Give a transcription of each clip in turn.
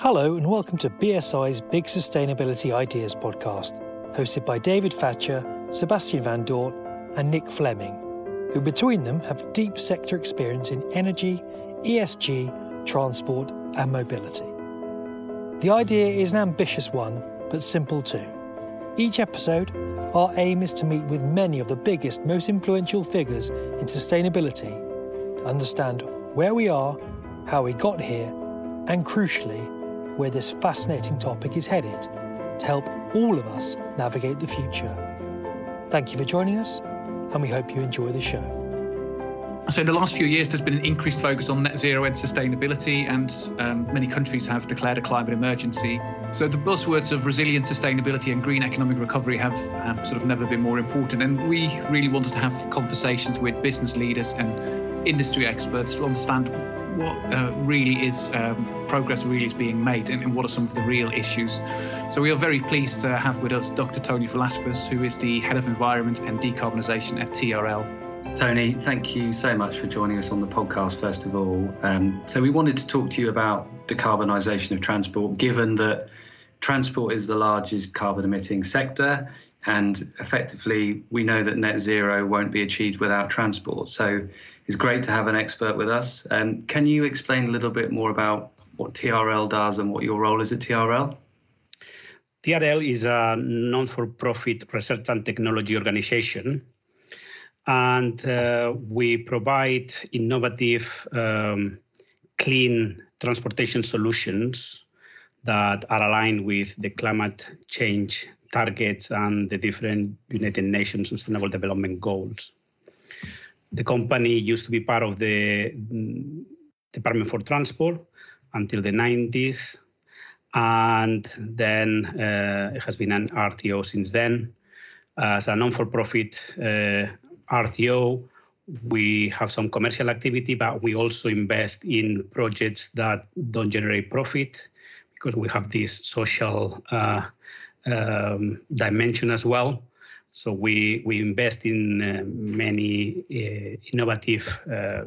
Hello, and welcome to BSI's Big Sustainability Ideas podcast, hosted by David Thatcher, Sebastian Van Dort, and Nick Fleming, who between them have deep sector experience in energy, ESG, transport, and mobility. The idea is an ambitious one, but simple too. Each episode, our aim is to meet with many of the biggest, most influential figures in sustainability to understand where we are, how we got here, and crucially, where this fascinating topic is headed to help all of us navigate the future. Thank you for joining us, and we hope you enjoy the show. So, in the last few years, there's been an increased focus on net zero and sustainability, and um, many countries have declared a climate emergency. So, the buzzwords of resilient sustainability and green economic recovery have um, sort of never been more important. And we really wanted to have conversations with business leaders and industry experts to understand what uh, really is um, progress really is being made and, and, what are some of the real issues. So we are very pleased to have with us Dr. Tony Velazquez, who is the Head of Environment and Decarbonisation at TRL. Tony, thank you so much for joining us on the podcast, first of all. Um, so, we wanted to talk to you about decarbonisation of transport, given that transport is the largest carbon emitting sector, and effectively, we know that net zero won't be achieved without transport. So, it's great to have an expert with us. Um, can you explain a little bit more about what TRL does and what your role is at TRL? TRL is a non for profit research and technology organization. And uh, we provide innovative, um, clean transportation solutions that are aligned with the climate change targets and the different United Nations Sustainable Development Goals the company used to be part of the mm, Department for Transport until the 90s. And then uh, it has been an RTO since then. As a non for profit uh, RTO, we have some commercial activity, but we also invest in projects that don't generate profit because we have this social uh, um, dimension as well. So we, we invest in uh, many uh, innovative uh,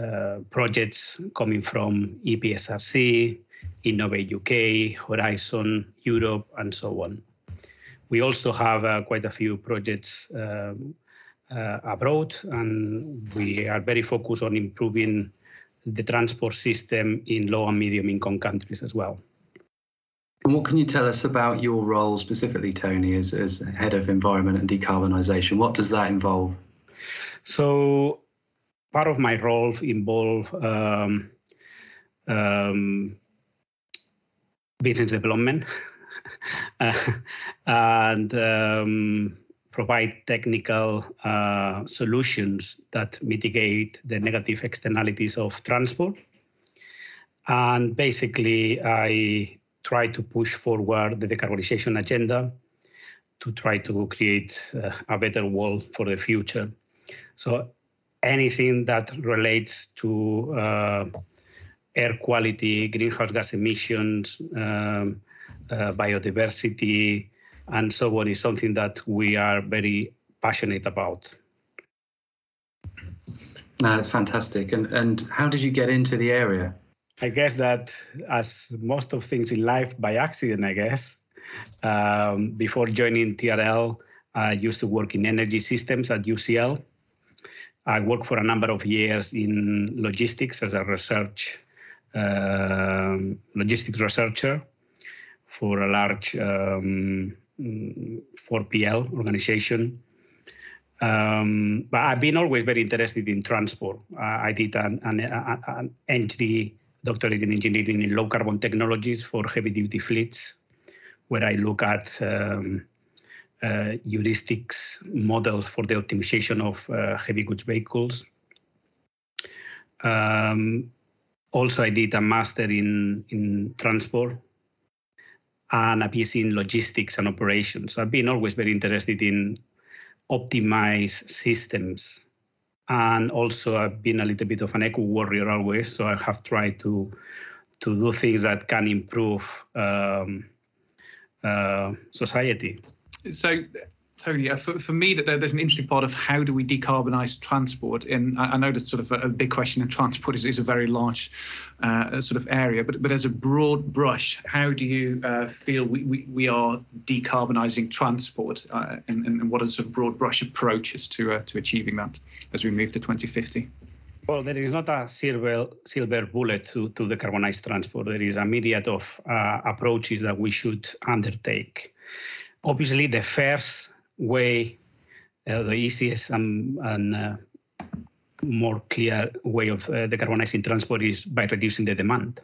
uh projects coming from EPSRC, Innovate UK, Horizon Europe, and so on. We also have uh, quite a few projects um, uh, abroad, and we are very focused on improving the transport system in low and medium income countries as well. And what can you tell us about your role specifically, Tony, as, as head of environment and decarbonisation? What does that involve? So, part of my role involve um, um, business development uh, and um, provide technical uh, solutions that mitigate the negative externalities of transport. And basically, I try to push forward the decarbonization agenda to try to create uh, a better world for the future. So anything that relates to uh, air quality, greenhouse gas emissions, um, uh, biodiversity, and so on is something that we are very passionate about. No, that's fantastic. And and how did you get into the area? I guess that as most of things in life by accident, I guess. Um, before joining TRL, I used to work in energy systems at UCL. I worked for a number of years in logistics as a research uh, logistics researcher for a large um, 4PL organization. Um, but I've been always very interested in transport. Uh, I did an, an, an entry doctorate in engineering in low carbon technologies for heavy duty fleets, where I look at um, uh, heuristics models for the optimization of uh, heavy goods vehicles. Um, also, I did a master in, in transport and a PhD in logistics and operations. So I've been always very interested in optimize systems and also I've been a little bit of an eco warrior always. So I have tried to to do things that can improve um, uh, society. So Tony, uh, for, for me, that there's an interesting part of how do we decarbonise transport. And I, I know that's sort of a, a, big question in transport is, is a very large uh, sort of area, but but as a broad brush, how do you uh, feel we, we, we are decarbonising transport, uh, and, and what are the sort of broad brush approaches to uh, to achieving that as we move to 2050? Well, there is not a silver silver bullet to, to decarbonize transport. There is a myriad of uh, approaches that we should undertake. Obviously, the first way, uh, the easiest and, and uh, more clear way of uh, decarbonizing transport is by reducing the demand.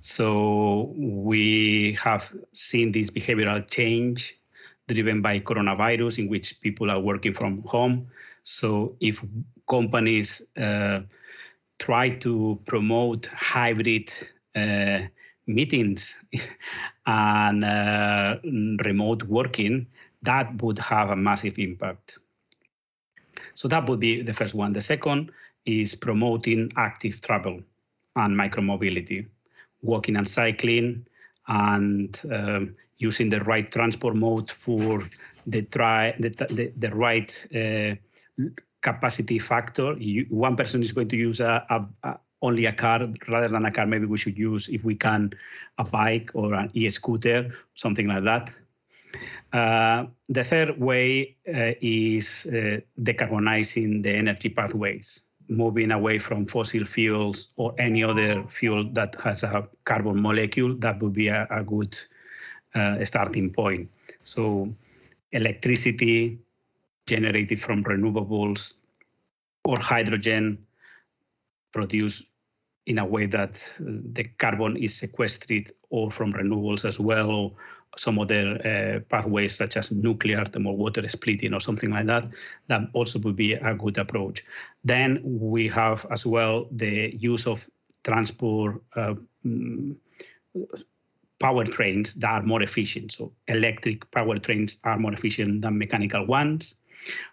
So we have seen this behavioral change driven by coronavirus in which people are working from home. So if companies uh, try to promote hybrid uh, meetings and uh, remote working, that would have a massive impact. So that would be the first one. The second is promoting active travel and micromobility, walking and cycling, and um, using the right transport mode for the, tri- the, the, the right uh, capacity factor. You, one person is going to use a, a only a car rather than a car maybe we should use if we can a bike or an e-scooter something like that. Uh, the third way uh, is uh, decarbonizing the energy pathways moving away from fossil fuels or any other fuel that has a carbon molecule. That would be a, a good uh, starting point. So electricity generated from renewables or hydrogen produced in a way that the carbon is sequestered or from renewables as well, or some other uh, pathways such as nuclear, thermal water splitting or something like that, that also would be a good approach. Then we have as well the use of transport uh, mm, powertrains that are more efficient. So electric powertrains are more efficient than mechanical ones.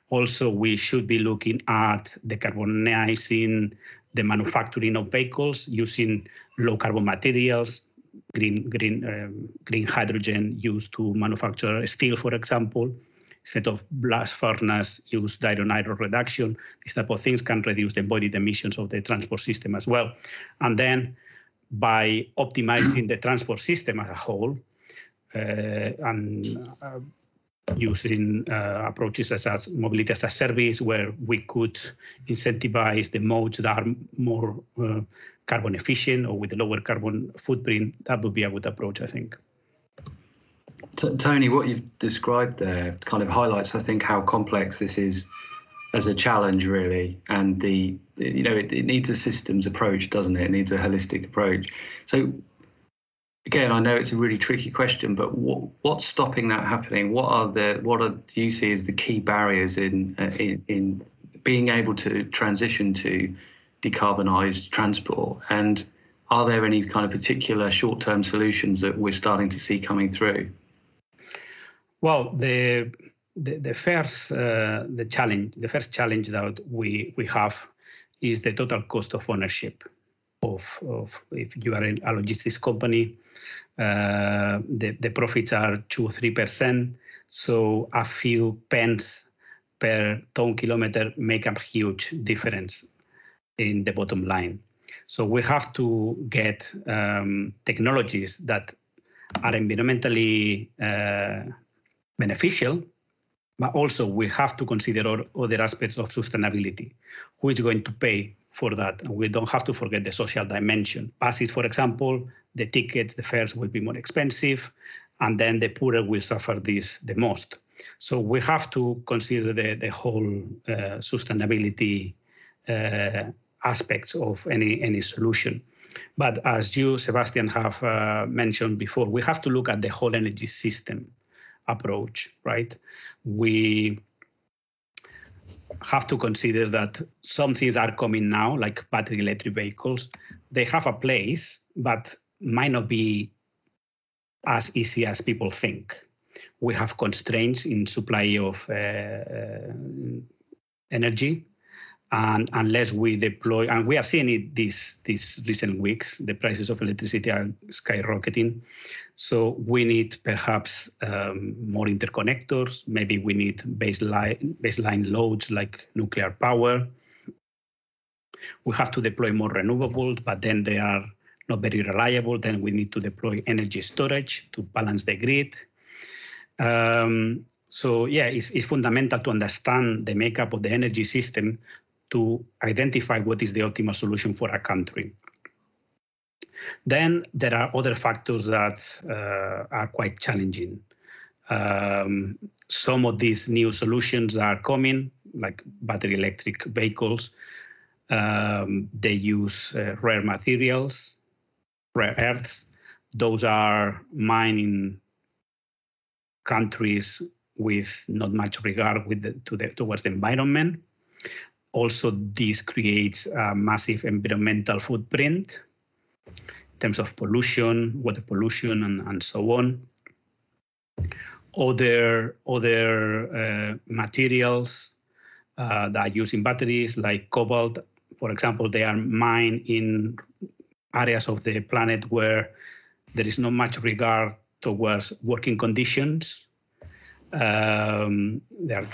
Also, we should be looking at decarbonizing the manufacturing of vehicles using low carbon materials, green green um, green hydrogen used to manufacture steel, for example. Instead of blast furnace, use dironitride reduction. These type of things can reduce the embodied emissions of the transport system as well. And then by optimizing the transport system as a whole, uh, and uh, using uh, approaches such as mobility as a service, where we could incentivize the modes that are more uh, carbon efficient or with a lower carbon footprint. That would be a good approach, I think. T- Tony, what you've described there kind of highlights, I think, how complex this is as a challenge, really, and the you know it, it needs a systems approach, doesn't it? It needs a holistic approach. So again, I know it's a really tricky question, but what, what's stopping that happening? What are the what are do you see as the key barriers in uh, in, in being able to transition to decarbonised transport? And are there any kind of particular short-term solutions that we're starting to see coming through? Well, the the, the first uh, the challenge the first challenge that we we have is the total cost of ownership of, of if you are a logistics company the, the profits are two or three percent. So a few pence per ton kilometer make a huge difference in the bottom line. So we have to get um, technologies that are environmentally uh, beneficial, but also we have to consider other aspects of sustainability. Who is going to pay for that? And we don't have to forget the social dimension. Buses, for example, the tickets, the fares will be more expensive, and then the poorer will suffer this the most. So we have to consider the, the whole uh, sustainability uh, aspects of any, any solution. But as you, Sebastian, have uh, mentioned before, we have to look at the whole energy system approach, right? We have to consider that some things are coming now, like battery electric vehicles. They have a place, but might not be as easy as people think. We have constraints in supply of uh, uh, energy, And unless we deploy, and we are seeing it these these recent weeks, the prices of electricity are skyrocketing. So we need perhaps um, more interconnectors. Maybe we need baseline baseline loads like nuclear power. We have to deploy more renewables, but then they are not very reliable. Then we need to deploy energy storage to balance the grid. Um, so yeah, it's, it's fundamental to understand the makeup of the energy system to identify what is the optimal solution for a country. Then there are other factors that uh, are quite challenging. Um, some of these new solutions are coming, like battery electric vehicles. Um, they use uh, rare materials, rare earths. Those are mined in countries with not much regard with the, to the, towards the environment. Also, this creates a massive environmental footprint in terms of pollution, water pollution, and, and so on. Other, other uh, materials uh, that are used in batteries, like cobalt, for example, they are mined in areas of the planet where there is not much regard towards working conditions. Um, there are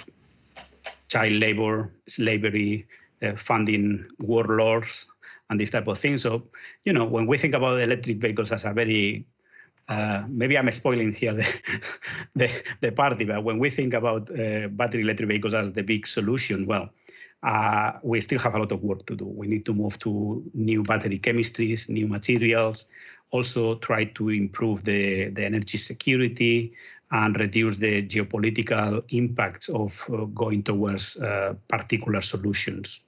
child labor, slavery, uh, funding warlords, and this type of thing. So, you know, when we think about electric vehicles as a very uh, maybe I'm spoiling here the, the, the, party, but when we think about uh, battery electric vehicles as the big solution, well, uh, we still have a lot of work to do. We need to move to new battery chemistries, new materials, also try to improve the, the energy security and reduce the geopolitical impacts of uh, going towards uh, particular solutions.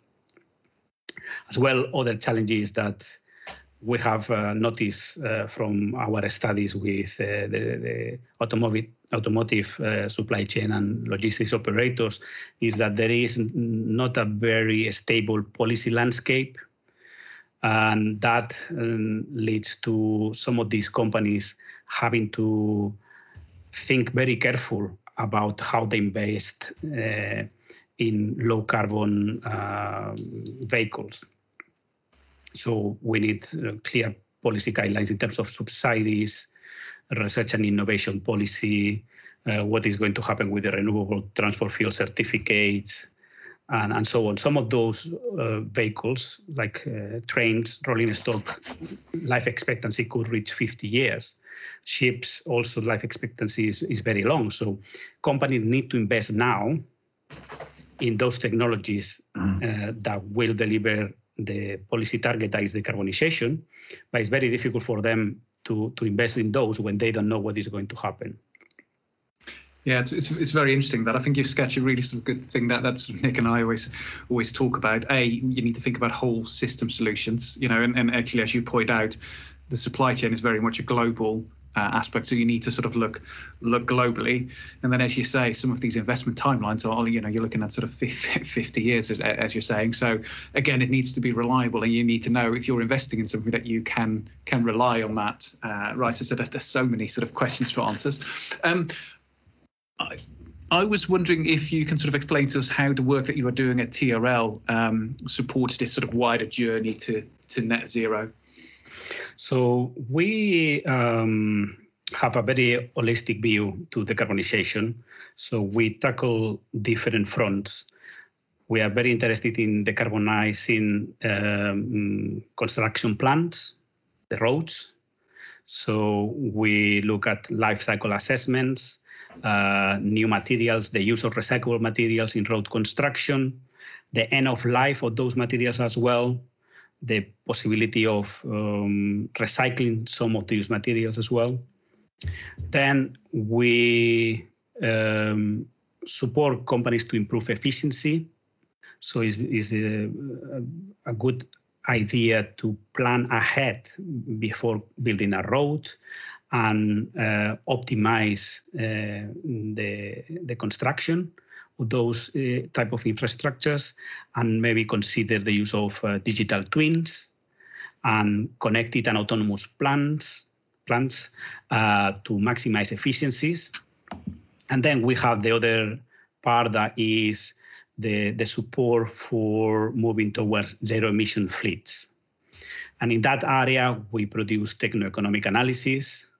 As well, other challenges that we have uh, noticed uh, from our studies with uh, the, the, automotive, automotive uh, supply chain and logistics operators is that there is not a very stable policy landscape. And that um, leads to some of these companies having to think very careful about how they invest uh, in low carbon uh, vehicles. So we need uh, clear policy guidelines in terms of subsidies, research and innovation policy, uh, what is going to happen with the renewable transport fuel certificates, and, and so on. Some of those uh, vehicles, like uh, trains, rolling stock, life expectancy could reach 50 years. Ships also life expectancy is, is very long. So companies need to invest now in those technologies mm. uh, that will deliver the policy target that is decarbonization, but it's very difficult for them to, to invest in those when they don't know what is going to happen. Yeah, it's, it's, it's, very interesting that I think you sketch a really sort of good thing that that's Nick and I always always talk about. A, you need to think about whole system solutions, you know, and, and actually, as you point out, the supply chain is very much a global uh, aspect. So you need to sort of look look globally, and then as you say, some of these investment timelines are you know you're looking at sort of 50 years as, as you're saying. So again, it needs to be reliable, and you need to know if you're investing in something that you can can rely on that. Uh, right. So there's, there's so many sort of questions for answers. Um, I, I was wondering if you can sort of explain to us how the work that you are doing at TRL um, supports this sort of wider journey to, to net zero. So we um, have a very holistic view to decarbonization. So we tackle different fronts. We are very interested in decarbonizing um, construction plants, the roads. So we look at life cycle assessments, uh, new materials, the use of recyclable materials in road construction, the end of life of those materials as well, the possibility of um, recycling some of these materials as well. Then we um, support companies to improve efficiency. So it's, it's a, a, good idea to plan ahead before building a road and uh, optimize uh, the, the construction those uh, type of infrastructures and maybe consider the use of uh, digital twins and connected and autonomous plants, plants uh, to maximize efficiencies. And then we have the other part that is the, the support for moving towards zero emission fleets. And in that area, we produce techno-economic analysis,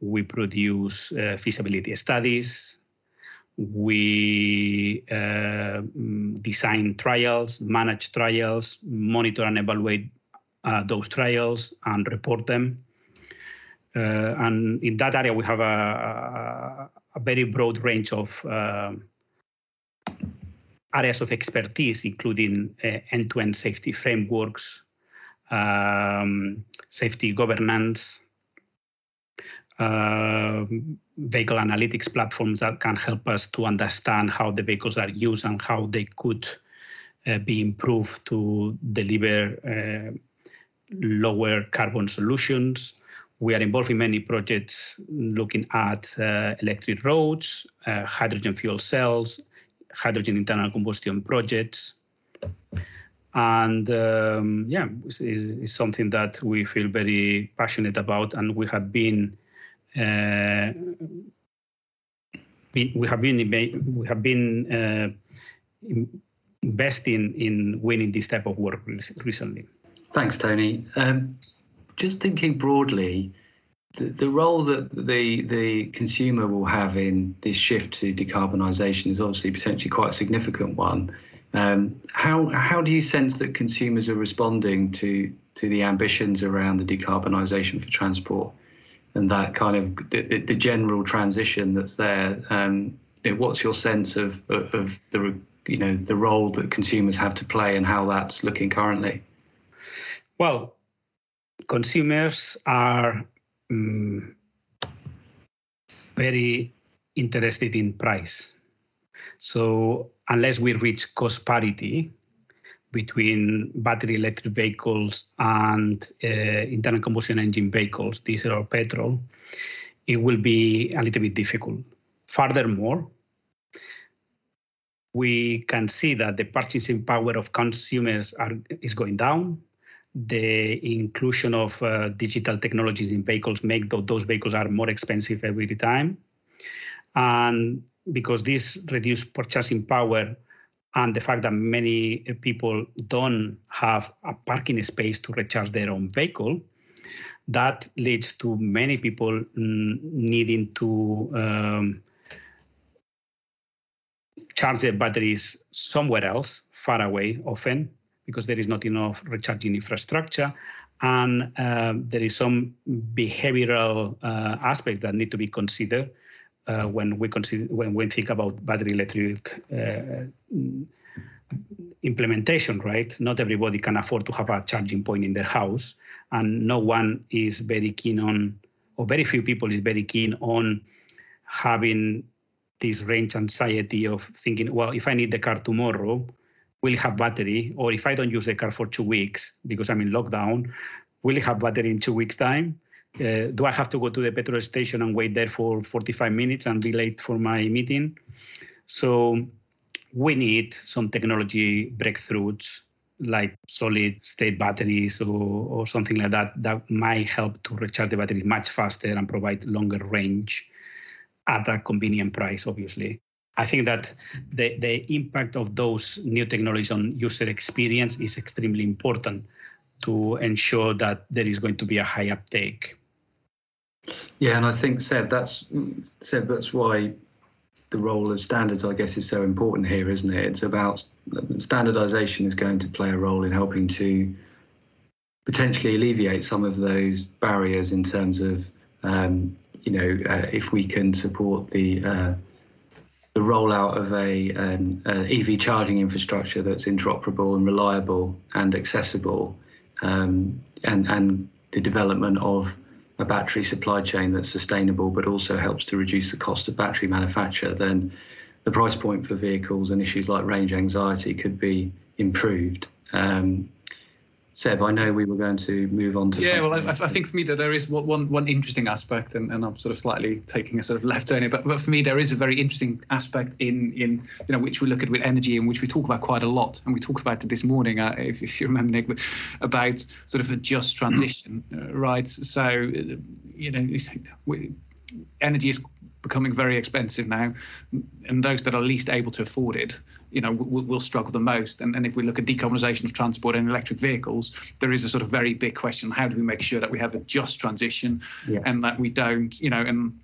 we produce feasibility studies, we uh, design trials, manage trials, monitor and evaluate uh, those trials, and report them. Uh, and in that area, we have a, a, a very broad range of uh, areas of expertise, including uh, end-to-end safety frameworks, um, safety governance, uh, vehicle analytics platforms that can help us to understand how the vehicles are used and how they could uh, be improved to deliver uh, lower carbon solutions. We are involved in many projects looking at uh, electric roads, uh, hydrogen fuel cells, hydrogen internal combustion projects. And um, yeah, it's, it's, something that we feel very passionate about, and we have been uh, we have been we have been uh, investing in winning this type of work recently. Thanks, Tony. Um, just thinking broadly, the, the role that the the consumer will have in this shift to decarbonisation is obviously potentially quite a significant one. Um, how how do you sense that consumers are responding to to the ambitions around the decarbonisation for transport? And that kind of the, the general transition that's there. Um, what's your sense of, of the you know the role that consumers have to play and how that's looking currently? Well, consumers are um, very interested in price. So unless we reach cost parity, between battery electric vehicles and uh, internal combustion engine vehicles, diesel or petrol, it will be a little bit difficult. Furthermore, we can see that the purchasing power of consumers are, is going down. The inclusion of uh, digital technologies in vehicles make th- those vehicles are more expensive every time. And because this reduced purchasing power and the fact that many people don't have a parking space to recharge their own vehicle, that leads to many people needing to um, charge their batteries somewhere else, far away, often because there is not enough recharging infrastructure, and uh, there is some behavioral uh, aspects that need to be considered uh, when we consider when we think about battery electric uh, implementation, right? Not everybody can afford to have a charging point in their house, and no one is very keen on, or very few people is very keen on having this range anxiety of thinking, well, if I need the car tomorrow, will have battery? Or if I don't use the car for two weeks because I'm in lockdown, will have battery in two weeks' time? Uh, do I have to go to the petrol station and wait there for 45 minutes and be late for my meeting? So we need some technology breakthroughs like solid state batteries or, or something like that that might help to recharge the battery much faster and provide longer range at a convenient price, obviously. I think that the, the impact of those new technologies on user experience is extremely important to ensure that there is going to be a high uptake. Yeah, and I think Seb, that's Seb, that's why the role of standards, I guess, is so important here, isn't it? It's about standardization is going to play a role in helping to potentially alleviate some of those barriers in terms of, um, you know, uh, if we can support the uh, the rollout of a, um, EV charging infrastructure that's interoperable and reliable and accessible, um, and and the development of a battery supply chain that's sustainable but also helps to reduce the cost of battery manufacture, then the price point for vehicles and issues like range anxiety could be improved. Um, Seb, I know we were going to move on to. Yeah, well, I, I, think for me that there is one one interesting aspect, and, and I'm sort of slightly taking a sort of left turn here, but, but for me there is a very interesting aspect in in you know which we look at with energy and which we talk about quite a lot, and we talked about it this morning, uh, if, if you remember, Nick, about sort of a just transition, uh, right? So, you know, energy is becoming very expensive now, and those that are least able to afford it, you know, will, will struggle the most. And, and if we look at decarbonisation of transport and electric vehicles, there is a sort of very big question: how do we make sure that we have a just transition, yeah. and that we don't, you know, and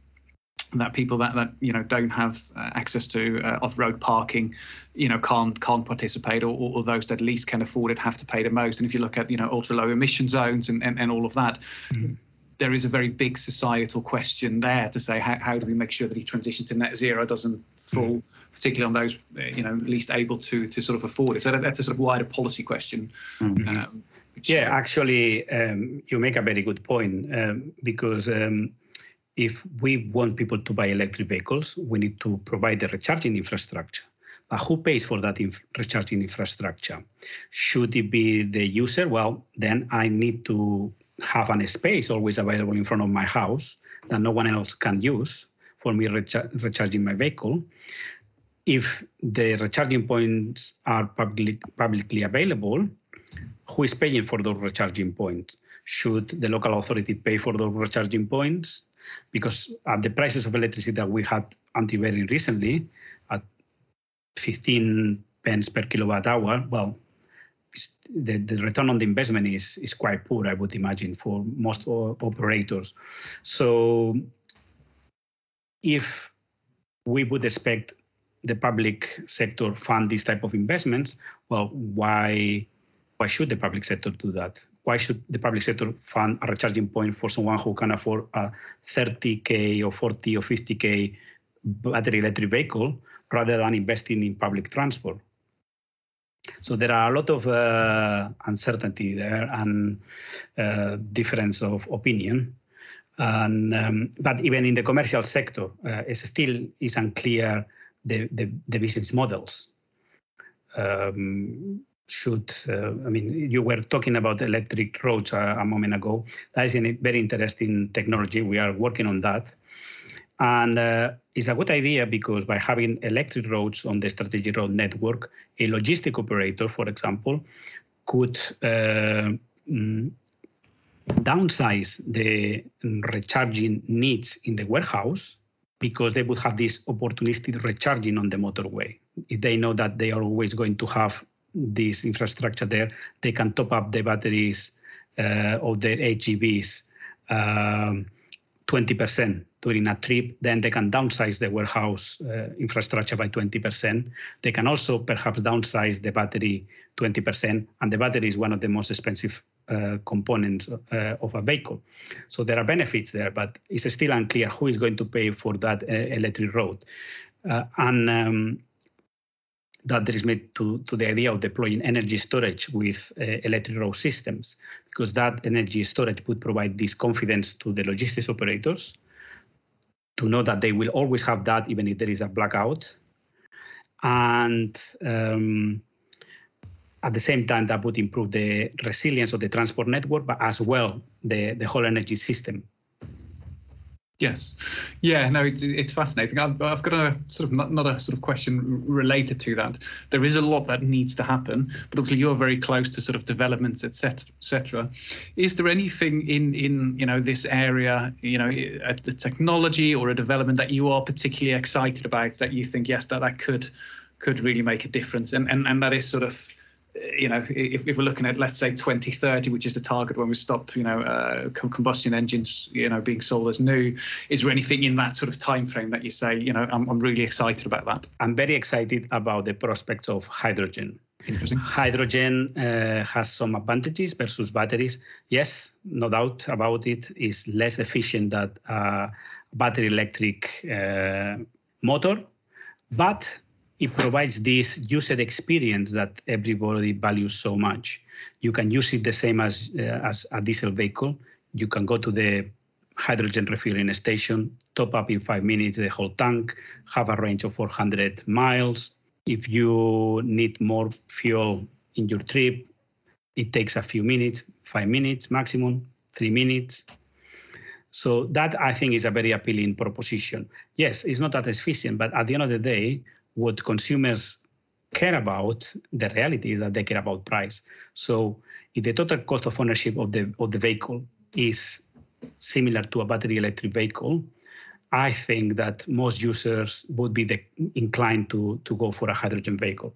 that people that, that you know don't have uh, access to uh, off-road parking you know can't can't participate or, or, those that least can afford it have to pay the most and if you look at you know ultra low emission zones and, and, and all of that mm-hmm there is a very big societal question there to say how, how do we make sure that he transition to net zero doesn't fall mm. particularly on those you know least able to to sort of afford it so that, that's a sort of wider policy question mm-hmm. um, yeah actually um, you make a very good point um, because um, if we want people to buy electric vehicles we need to provide the recharging infrastructure but who pays for that inf- recharging infrastructure should it be the user well then i need to have an space always available in front of my house that no one else can use for me recha- recharging my vehicle. If the recharging points are public, publicly available, who is paying for those recharging points? Should the local authority pay for those recharging points? Because at the prices of electricity that we had until very recently, at 15 pence per kilowatt hour, well, the, the return on the investment is, is quite poor, I would imagine, for most operators. So if we would expect the public sector fund these type of investments, well, why why should the public sector do that? Why should the public sector fund a recharging point for someone who can afford a 30k or 40 or 50k battery electric vehicle rather than investing in public transport? So there are a lot of uh, uncertainty there and uh, difference of opinion. And, um, but even in the commercial sector, uh, it still is unclear the, the, the business models. Um, should uh, I mean you were talking about electric roads a, a moment ago. That is a very interesting technology. We are working on that. And uh, it's a good idea because by having electric roads on the strategic road network, a logistic operator, for example, could uh, mm, downsize the recharging needs in the warehouse because they would have this opportunistic recharging on the motorway. If they know that they are always going to have this infrastructure there, they can top up the batteries uh, of their HGVs um, 20% during a trip, then they can downsize the warehouse uh, infrastructure by 20%. They can also perhaps downsize the battery 20%, and the battery is one of the most expensive uh, components uh, of a vehicle. So there are benefits there, but it's still unclear who is going to pay for that uh, electric road. Uh, and um, that is me to, to the idea of deploying energy storage with uh, electric road systems, because that energy storage would provide this confidence to the logistics operators to know that they will always have that even if there is a blackout. And um, at the same time, that would improve the resilience of the transport network, but as well the, the whole energy system Yes, yeah, no, it's, it's fascinating. I've, I've got a sort of not, a sort of question related to that. There is a lot that needs to happen, but obviously you're very close to sort of developments, etc. Is there anything in in you know this area, you know, the technology or a development that you are particularly excited about that you think yes that that could could really make a difference, and and and that is sort of you know, if, if, we're looking at let's say 2030, which is the target when we stop, you know, uh, combustion engines, you know, being sold as new, is there anything in that sort of time frame that you say, you know, I'm, I'm really excited about that? I'm very excited about the prospects of hydrogen. Interesting. Hydrogen uh, has some advantages versus batteries. Yes, no doubt about it. Is less efficient than a battery electric uh, motor, but it provides this user experience that everybody values so much. You can use it the same as uh, as a diesel vehicle. You can go to the hydrogen refueling station, top up in five minutes the whole tank, have a range of 400 miles. If you need more fuel in your trip, it takes a few minutes, five minutes maximum, three minutes. So that I think is a very appealing proposition. Yes, it's not that efficient, but at the end of the day, what consumers care about, the reality is that they care about price. So if the total cost of ownership of the of the vehicle is similar to a battery electric vehicle, I think that most users would be the, inclined to, to go for a hydrogen vehicle.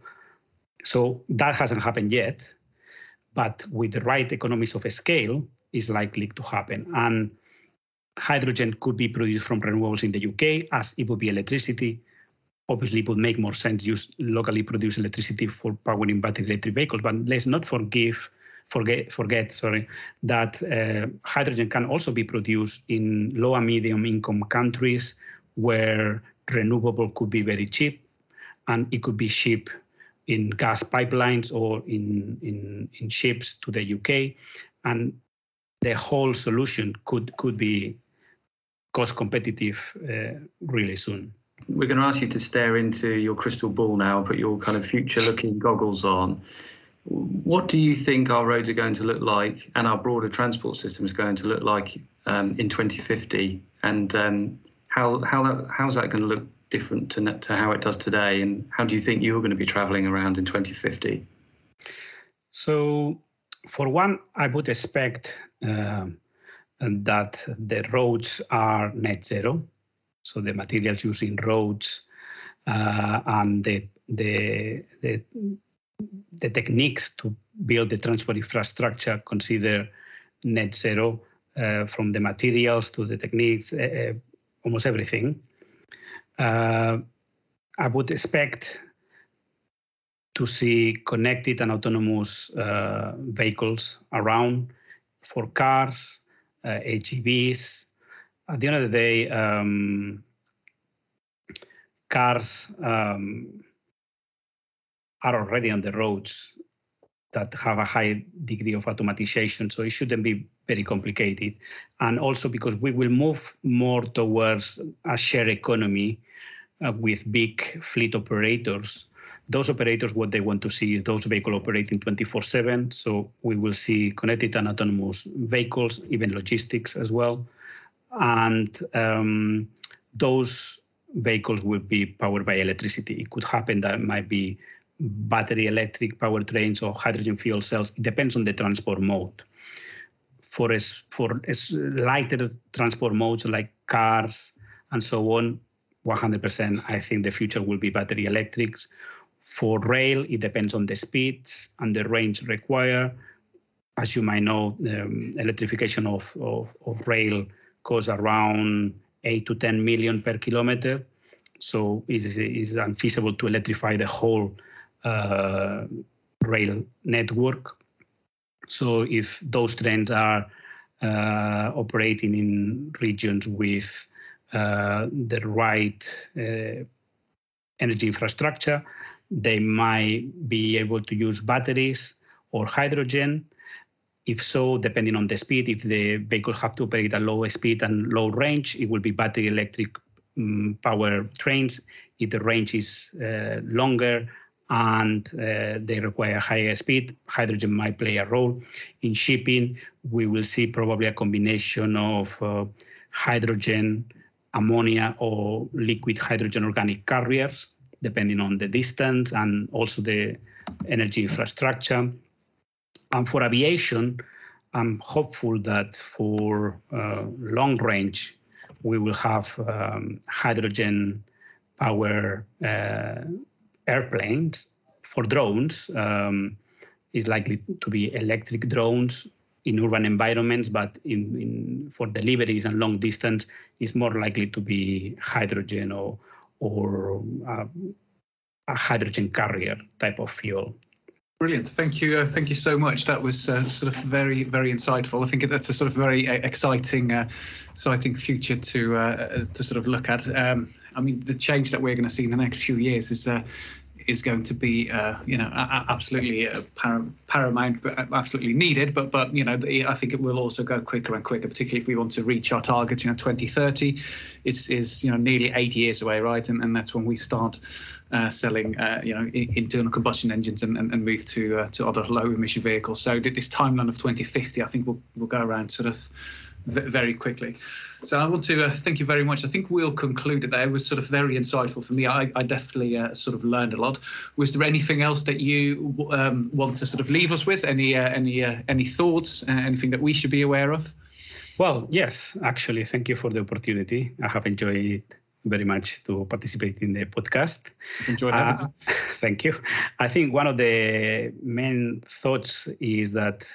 So that hasn't happened yet, but with the right economies of scale, is likely to happen. And hydrogen could be produced from renewables in the UK as it would be electricity. Obviously, it would make more sense to use locally produced electricity for powering battery electric vehicles. But let's not forgive forget forget sorry that uh, hydrogen can also be produced in low and medium income countries where renewable could be very cheap and it could be shipped in gas pipelines or in, in, in ships to the UK. And the whole solution could, could be cost competitive uh, really soon. We're going to ask you to stare into your crystal ball now, and put your kind of future looking goggles on. What do you think our roads are going to look like and our broader transport system is going to look like um, in 2050? And um, how, how, how's that going to look different to, to how it does today? And how do you think you're going to be traveling around in 2050? So, for one, I would expect uh, that the roads are net zero. So the materials used in roads uh, and the, the, the the techniques to build the transport infrastructure consider net zero uh, from the materials to the techniques, uh, uh almost everything. Uh, I would expect to see connected and autonomous uh, vehicles around for cars, AGVs. At the end of the day, um, cars um, are already on the roads that have a high degree of automatization, so it shouldn't be very complicated. And also because we will move more towards a shared economy uh, with big fleet operators. Those operators, what they want to see is those vehicles operating 24/7. So we will see connected and autonomous vehicles, even logistics as well, and um, those vehicles will be powered by electricity. It could happen that might be battery electric powertrains or hydrogen fuel cells. It depends on the transport mode. For as for as lighter transport modes like cars and so on, 100%. I think the future will be battery electrics. For rail, it depends on the speeds and the range required. As you might know, um, electrification of, of, of rail costs around 8 to 10 million per kilometer. So it's, it's unfeasible to electrify the whole uh, rail network. So if those trains are uh, operating in regions with uh, the right energy infrastructure, they might be able to use batteries or hydrogen. If so, depending on the speed, if the vehicle have to operate at low speed and low range, it will be battery electric um, power trains. If the range is uh, longer and uh, they require higher speed. Hydrogen might play a role. In shipping, we will see probably a combination of uh, hydrogen, ammonia, or liquid hydrogen organic carriers, depending on the distance and also the energy infrastructure. And for aviation, I'm hopeful that for uh, long range, we will have um, hydrogen power uh, airplanes for drones um, is likely to be electric drones in urban environments, but in, in, for deliveries and long distance, is more likely to be hydrogen or or uh, a hydrogen carrier type of fuel. Brilliant. Thank you. Uh, thank you so much. That was uh, sort of very, very insightful. I think that's a sort of very uh, exciting, uh, exciting future to uh, to sort of look at. Um, I mean, the change that we're going to see in the next few years is uh, is going to be, uh, you know, absolutely uh, paramount, but absolutely needed. But, but you know, I think it will also go quicker and quicker, particularly if we want to reach our target. You know, 2030 is is you know nearly eight years away, right? And and that's when we start uh, selling, uh, you know, internal combustion engines and, and, and move to uh, to other low emission vehicles. So this timeline of 2050, I think we'll we'll go around sort of very quickly. So I want to uh, thank you very much. I think we'll conclude it there. It was sort of very insightful for me. I, I definitely uh, sort of learned a lot. Was there anything else that you um, want to sort of leave us with? Any uh, any any thoughts? Anything that we should be aware of? Well, yes, actually, thank you for the opportunity. I have enjoyed very much to participate in the podcast. Having uh, Thank you. I think one of the main thoughts is that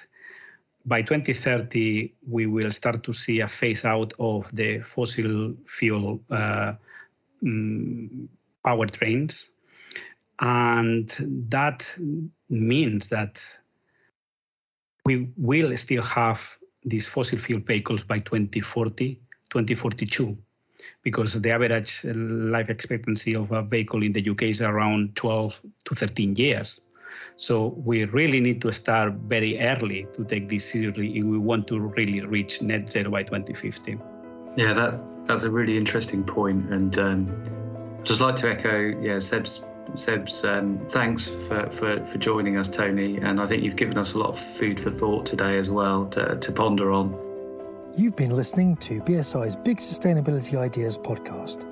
by 2030, we will start to see a phase out of the fossil fuel uh, um, powertrains. And that means that we will still have these fossil fuel vehicles by 2040, 2042 because the average life expectancy of a vehicle in the UK is around 12 to 13 years. So we really need to start very early to take this seriously if we want to really reach net zero by 2050. Yeah, that that's a really interesting point, and um, I'd just like to echo, yeah, Seb's Seb's um, thanks for, for for joining us, Tony, and I think you've given us a lot of food for thought today as well to, to ponder on. You've been listening to BSI's Big Sustainability Ideas podcast.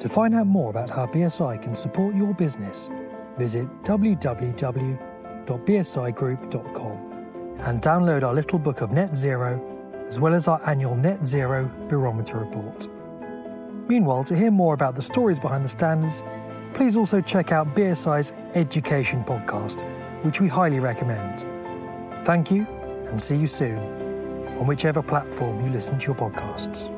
To find out more about how BSI can support your business, visit www.bsigroup.com and download our little book of net zero, as well as our annual Net Zero Barometer report. Meanwhile, to hear more about the stories behind the standards, please also check out BSI's Education podcast, which we highly recommend. Thank you, and see you soon on whichever platform you listen to your podcasts.